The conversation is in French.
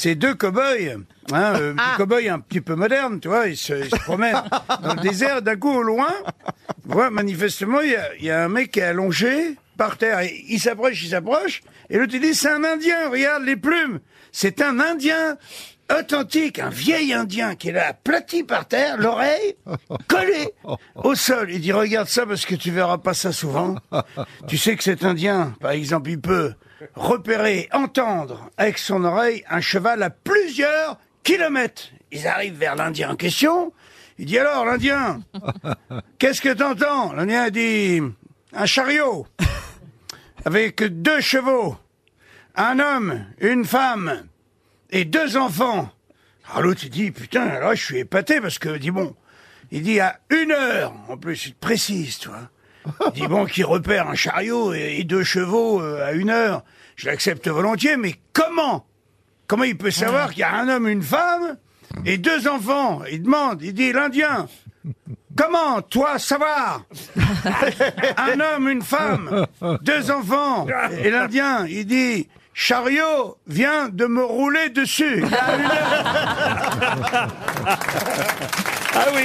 c'est deux cow-boys, hein, euh, des cow-boys un petit peu modernes, tu vois, ils se, ils se promènent dans le désert. D'un coup, au loin, vois, manifestement, il y a, il y a un mec qui est allongé par terre. Et il s'approche, il s'approche, et l'autre il dit, c'est un Indien, regarde les plumes. C'est un Indien authentique, un vieil Indien qui est là, aplati par terre, l'oreille collée au sol. Il dit, regarde ça parce que tu verras pas ça souvent. Tu sais que cet Indien, par exemple, il peut repérer, entendre avec son oreille un cheval à plusieurs kilomètres. Ils arrivent vers l'Indien en question. Il dit alors, l'Indien, qu'est-ce que t'entends? L'Indien dit, un chariot avec deux chevaux, un homme, une femme et deux enfants. Alors l'autre il dit, putain, là je suis épaté parce que, dit bon, il dit à une heure, en plus il précise, tu vois. Il dit bon, qui repère un chariot et, et deux chevaux euh, à une heure, je l'accepte volontiers, mais comment? Comment il peut savoir qu'il y a un homme, une femme et deux enfants? Il demande, il dit l'Indien. Comment, toi, savoir Un homme, une femme, deux enfants. Et l'Indien, il dit, chariot vient de me rouler dessus. Il y a une heure. ah oui.